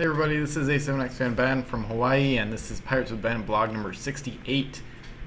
Hey everybody, this is A7X fan Ben from Hawaii, and this is Pirates with Ben blog number 68.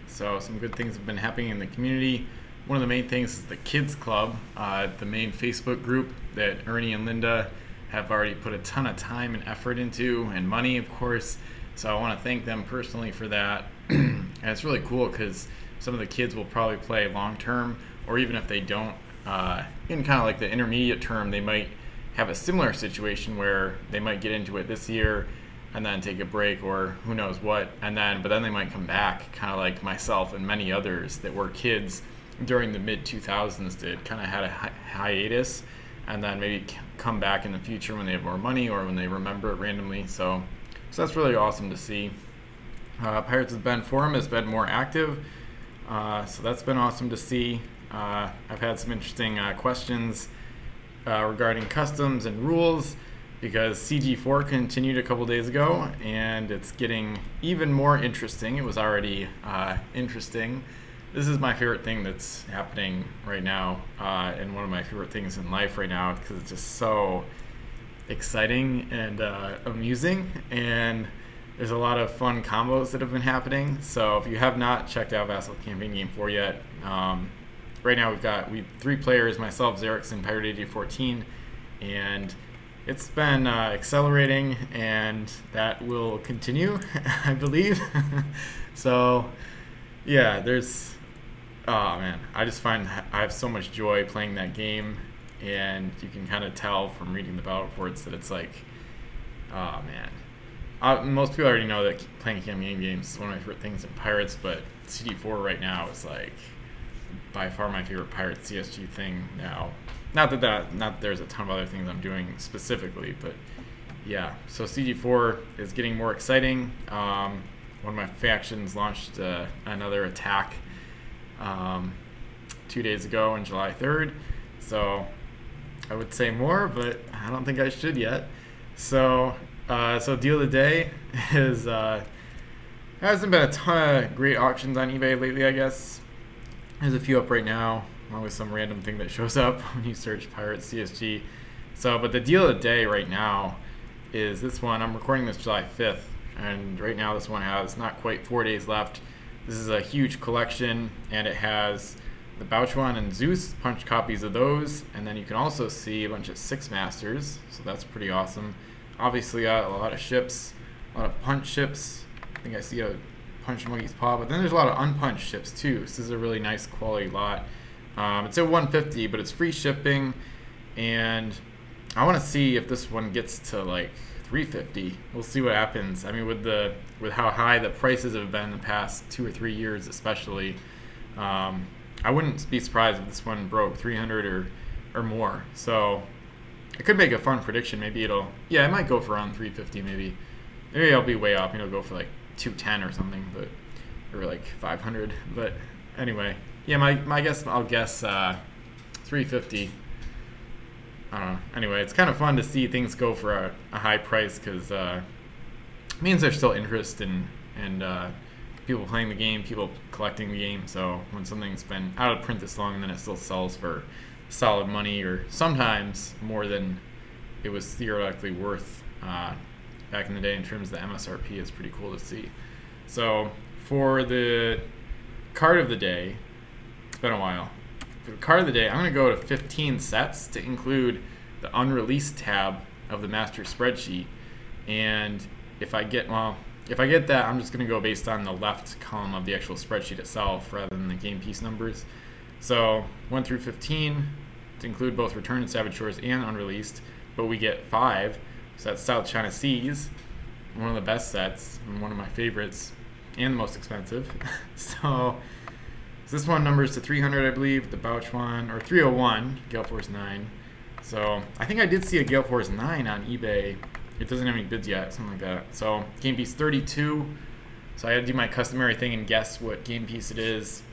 So some good things have been happening in the community. One of the main things is the Kids Club, uh, the main Facebook group that Ernie and Linda have already put a ton of time and effort into, and money, of course. So I want to thank them personally for that. and it's really cool because some of the kids will probably play long term, or even if they don't, uh, in kind of like the intermediate term, they might have a similar situation where they might get into it this year and then take a break or who knows what and then but then they might come back kind of like myself and many others that were kids during the mid 2000s did kind of had a hi- hiatus and then maybe come back in the future when they have more money or when they remember it randomly. So so that's really awesome to see. Uh, pirates of ben forum has been more active uh, so that's been awesome to see. Uh, i've had some interesting uh, questions uh, regarding customs and rules because CG4 continued a couple days ago and it's getting even more interesting. It was already uh, interesting. This is my favorite thing that's happening right now, uh, and one of my favorite things in life right now because it's just so exciting and uh, amusing. And there's a lot of fun combos that have been happening. So if you have not checked out Vassal Campaign Game 4 yet, um, right now we've got we three players, myself, Xerix, and Pirate AJ14, and it's been uh, accelerating, and that will continue, I believe. so, yeah, there's, oh man, I just find I have so much joy playing that game, and you can kind of tell from reading the battle reports that it's like, oh man. Uh, most people already know that playing campaign games is one of my favorite things in Pirates, but CG4 right now is like by far my favorite pirate CSG thing now. Not that that not that there's a ton of other things I'm doing specifically, but yeah. So CG4 is getting more exciting. Um, one of my factions launched uh, another attack um, two days ago on July 3rd. So I would say more, but I don't think I should yet. So uh, so deal of the day is uh, hasn't been a ton of great auctions on eBay lately, I guess. There's a few up right now, along with some random thing that shows up when you search Pirate CSG. So, but the deal of the day right now is this one. I'm recording this July 5th, and right now this one has not quite four days left. This is a huge collection, and it has the Bao Chuan and Zeus punch copies of those, and then you can also see a bunch of Six Masters, so that's pretty awesome. Obviously, got a lot of ships, a lot of punch ships. I think I see a punch monkey's paw, but then there's a lot of unpunched ships too. This is a really nice quality lot. Um, it's at 150, but it's free shipping, and I want to see if this one gets to like 350. We'll see what happens. I mean, with the with how high the prices have been the past two or three years, especially, um, I wouldn't be surprised if this one broke 300 or or more. So I could make a fun prediction. Maybe it'll yeah, it might go for around 350. Maybe maybe I'll be way off. You know, go for like 210 or something, but or like 500. But anyway, yeah, my my guess I'll guess uh, 350. I don't know. Anyway, it's kind of fun to see things go for a, a high price because uh, it means there's still interest in and uh, people playing the game, people collecting the game. So when something's been out of print this long then it still sells for solid money or sometimes more than it was theoretically worth uh, back in the day in terms of the MSRP is pretty cool to see. So for the card of the day, it's been a while. For the card of the day, I'm going to go to 15 sets to include the unreleased tab of the master spreadsheet. And if I get, well, if I get that, I'm just going to go based on the left column of the actual spreadsheet itself rather than the game piece numbers. So 1 through 15 to include both Return and Saboteurs and unreleased, but we get 5. So that's South China Seas, one of the best sets, and one of my favorites, and the most expensive. so, so this one numbers to 300, I believe, the Bao Chuan, or 301, Gale Force 9. So I think I did see a Gale Force 9 on eBay. It doesn't have any bids yet, something like that. So game piece 32. So I had to do my customary thing and guess what game piece it is.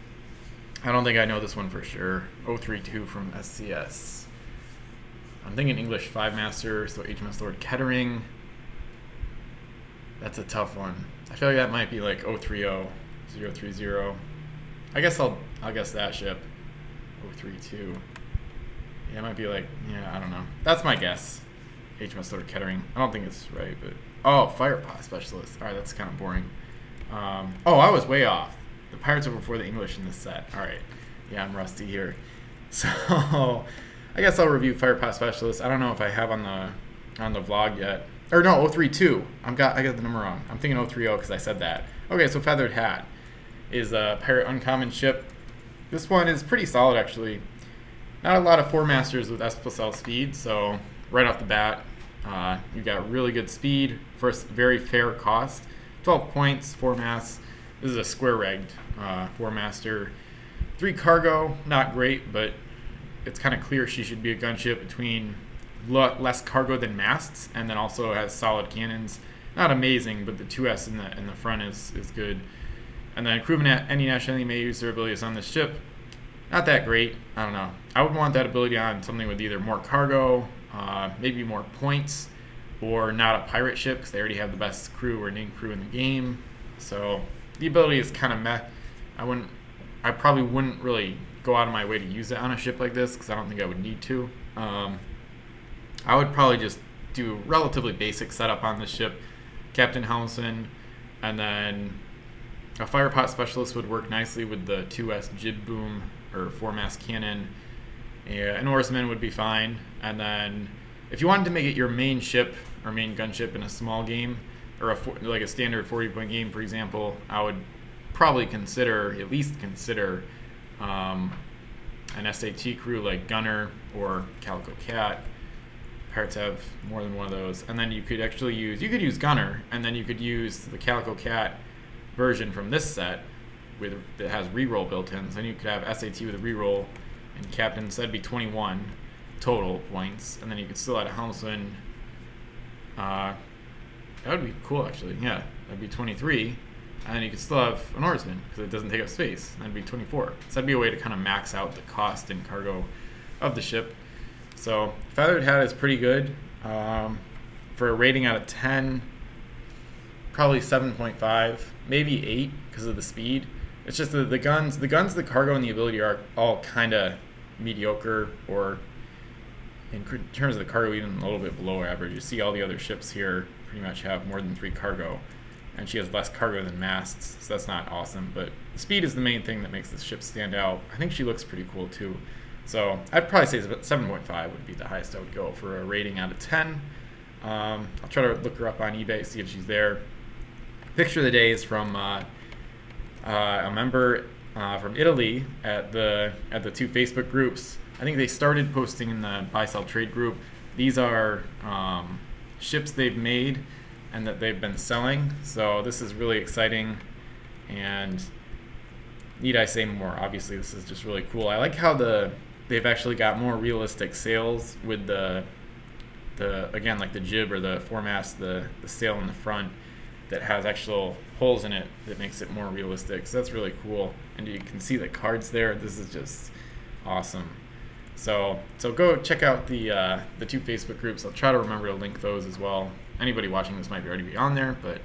I don't think I know this one for sure. 032 from SCS. I'm thinking English five master, so HMS Lord Kettering. That's a tough one. I feel like that might be like 030, 030. I guess I'll I'll guess that ship. 032. Yeah, it might be like yeah, I don't know. That's my guess. HMS Lord Kettering. I don't think it's right, but oh, fire pot specialist. All right, that's kind of boring. Um, oh, I was way off. The Pirates are before the English in this set. All right, yeah, I'm rusty here. So I guess I'll review fire pot specialist. I don't know if I have on the on the vlog yet. Or no, 032. I'm got I got the number wrong. I'm thinking 030 because I said that. Okay, so feathered hat is a pirate uncommon ship. This one is pretty solid actually. Not a lot of four masters with S plus L speed, so right off the bat, uh, you got really good speed for a very fair cost. 12 points, four masts. This is a square rigged uh, four master. Three cargo, not great, but it's kind of clear she should be a gunship between less cargo than masts, and then also has solid cannons. Not amazing, but the 2S in the in the front is is good. And then at any nationality may use their abilities on this ship. Not that great. I don't know. I would want that ability on something with either more cargo, uh, maybe more points, or not a pirate ship because they already have the best crew or named crew in the game. So the ability is kind of meh. I wouldn't. I probably wouldn't really go out of my way to use it on a ship like this because I don't think I would need to. Um, I would probably just do a relatively basic setup on this ship. Captain Helmsman, and then a firepot specialist would work nicely with the 2S jib boom or four mast cannon. Yeah, an oarsman would be fine. And then if you wanted to make it your main ship or main gunship in a small game or a like a standard 40 point game, for example, I would probably consider at least consider um, an SAT crew like Gunner or Calico Cat Pirates have more than one of those, and then you could actually use you could use Gunner, and then you could use the Calico Cat version from this set with that has reroll built in. So then you could have SAT with a reroll, and Captain said be 21 total points, and then you could still add a helmsman. Uh, that would be cool, actually. Yeah, that'd be 23, and you could still have an oarsman because it doesn't take up space. That'd be 24. So that'd be a way to kind of max out the cost and cargo of the ship. So feathered hat is pretty good. Um, for a rating out of 10, probably 7.5, maybe 8 because of the speed. It's just the, the guns, the guns, the cargo, and the ability are all kind of mediocre or in terms of the cargo, even a little bit below average. You see all the other ships here pretty much have more than three cargo, and she has less cargo than masts, so that's not awesome. But speed is the main thing that makes this ship stand out. I think she looks pretty cool too. So I'd probably say 7.5 would be the highest I would go for a rating out of 10. Um, I'll try to look her up on eBay, see if she's there. Picture of the day is from uh, uh, a member uh, from Italy at the at the two Facebook groups. I think they started posting in the buy sell trade group. These are um, ships they've made and that they've been selling. So this is really exciting. And need I say more? Obviously, this is just really cool. I like how the they've actually got more realistic sails with the the again like the jib or the foremast, the the sail in the front that has actual holes in it that makes it more realistic. So that's really cool, and you can see the cards there. This is just awesome. So so go check out the uh, the two Facebook groups. I'll try to remember to link those as well. Anybody watching this might already be on there, but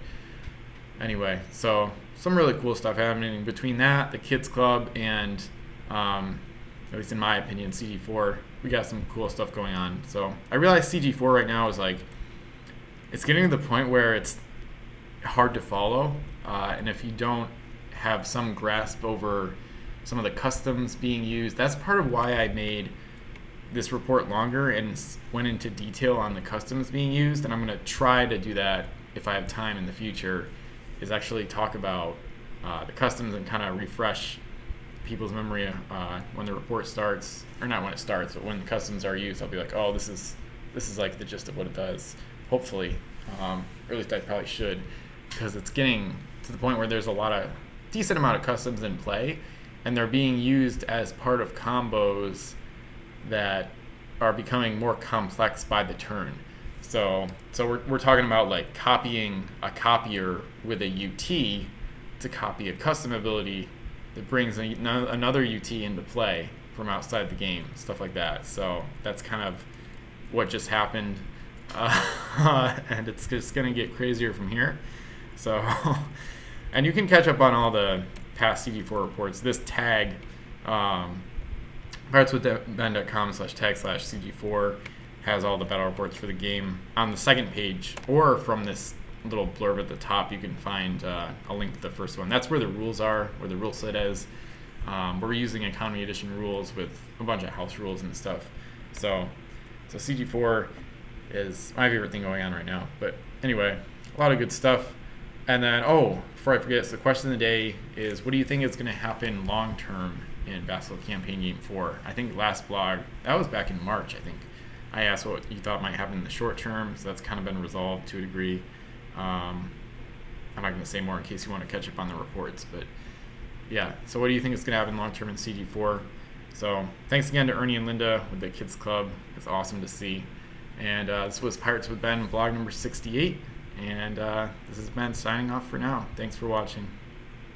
anyway, so some really cool stuff happening between that, the kids club, and um, at least in my opinion, CG4. We got some cool stuff going on. So I realize CG4 right now is like, it's getting to the point where it's hard to follow, uh, and if you don't have some grasp over some of the customs being used, that's part of why I made this report longer and went into detail on the customs being used. And I'm going to try to do that if I have time in the future. Is actually talk about uh, the customs and kind of refresh people's memory uh, when the report starts, or not when it starts, but when the customs are used, I'll be like, oh, this is this is like the gist of what it does. Hopefully, um, or at least I probably should, because it's getting to the point where there's a lot of decent amount of customs in play, and they're being used as part of combos that are becoming more complex by the turn. So, so we're, we're talking about like copying a copier with a UT to copy a custom ability that brings another UT into play from outside the game, stuff like that. So that's kind of what just happened, uh, and it's just gonna get crazier from here. So, and you can catch up on all the past CG4 reports. This tag, um, pirateswithben.com slash tag slash CG4 has all the battle reports for the game on the second page, or from this little blurb at the top, you can find uh, a link to the first one. That's where the rules are, where the rule set is. Um, we're using Economy Edition rules with a bunch of house rules and stuff. So, so CG4 is my favorite thing going on right now. But anyway, a lot of good stuff. And then, oh, before I forget, so the question of the day is what do you think is going to happen long term in Vassal Campaign Game 4? I think last blog, that was back in March, I think. I asked what you thought might happen in the short term, so that's kind of been resolved to a degree. Um, I'm not going to say more in case you want to catch up on the reports, but yeah. So, what do you think is going to happen long term in CG4? So, thanks again to Ernie and Linda with the Kids Club. It's awesome to see. And uh, this was Pirates with Ben, vlog number 68. And uh, this is Ben signing off for now. Thanks for watching.